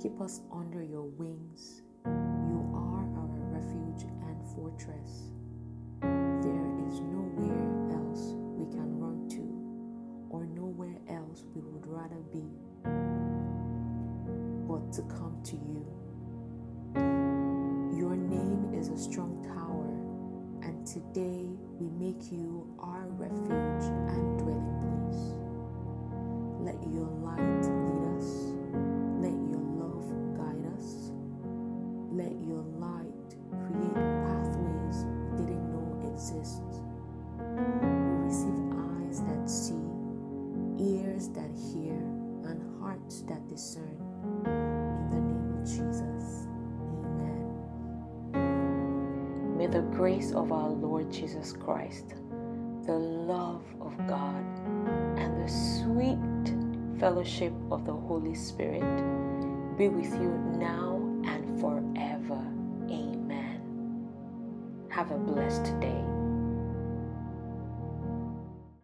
keep us under your wings. You are our refuge and fortress. There is nowhere else we can run to, or nowhere else we would rather be but to come to you. Your name is a strong tower, and today we make you our refuge and ears that hear, and hearts that discern. In the name of Jesus. Amen. May the grace of our Lord Jesus Christ, the love of God, and the sweet fellowship of the Holy Spirit be with you now and forever. Amen. Have a blessed day.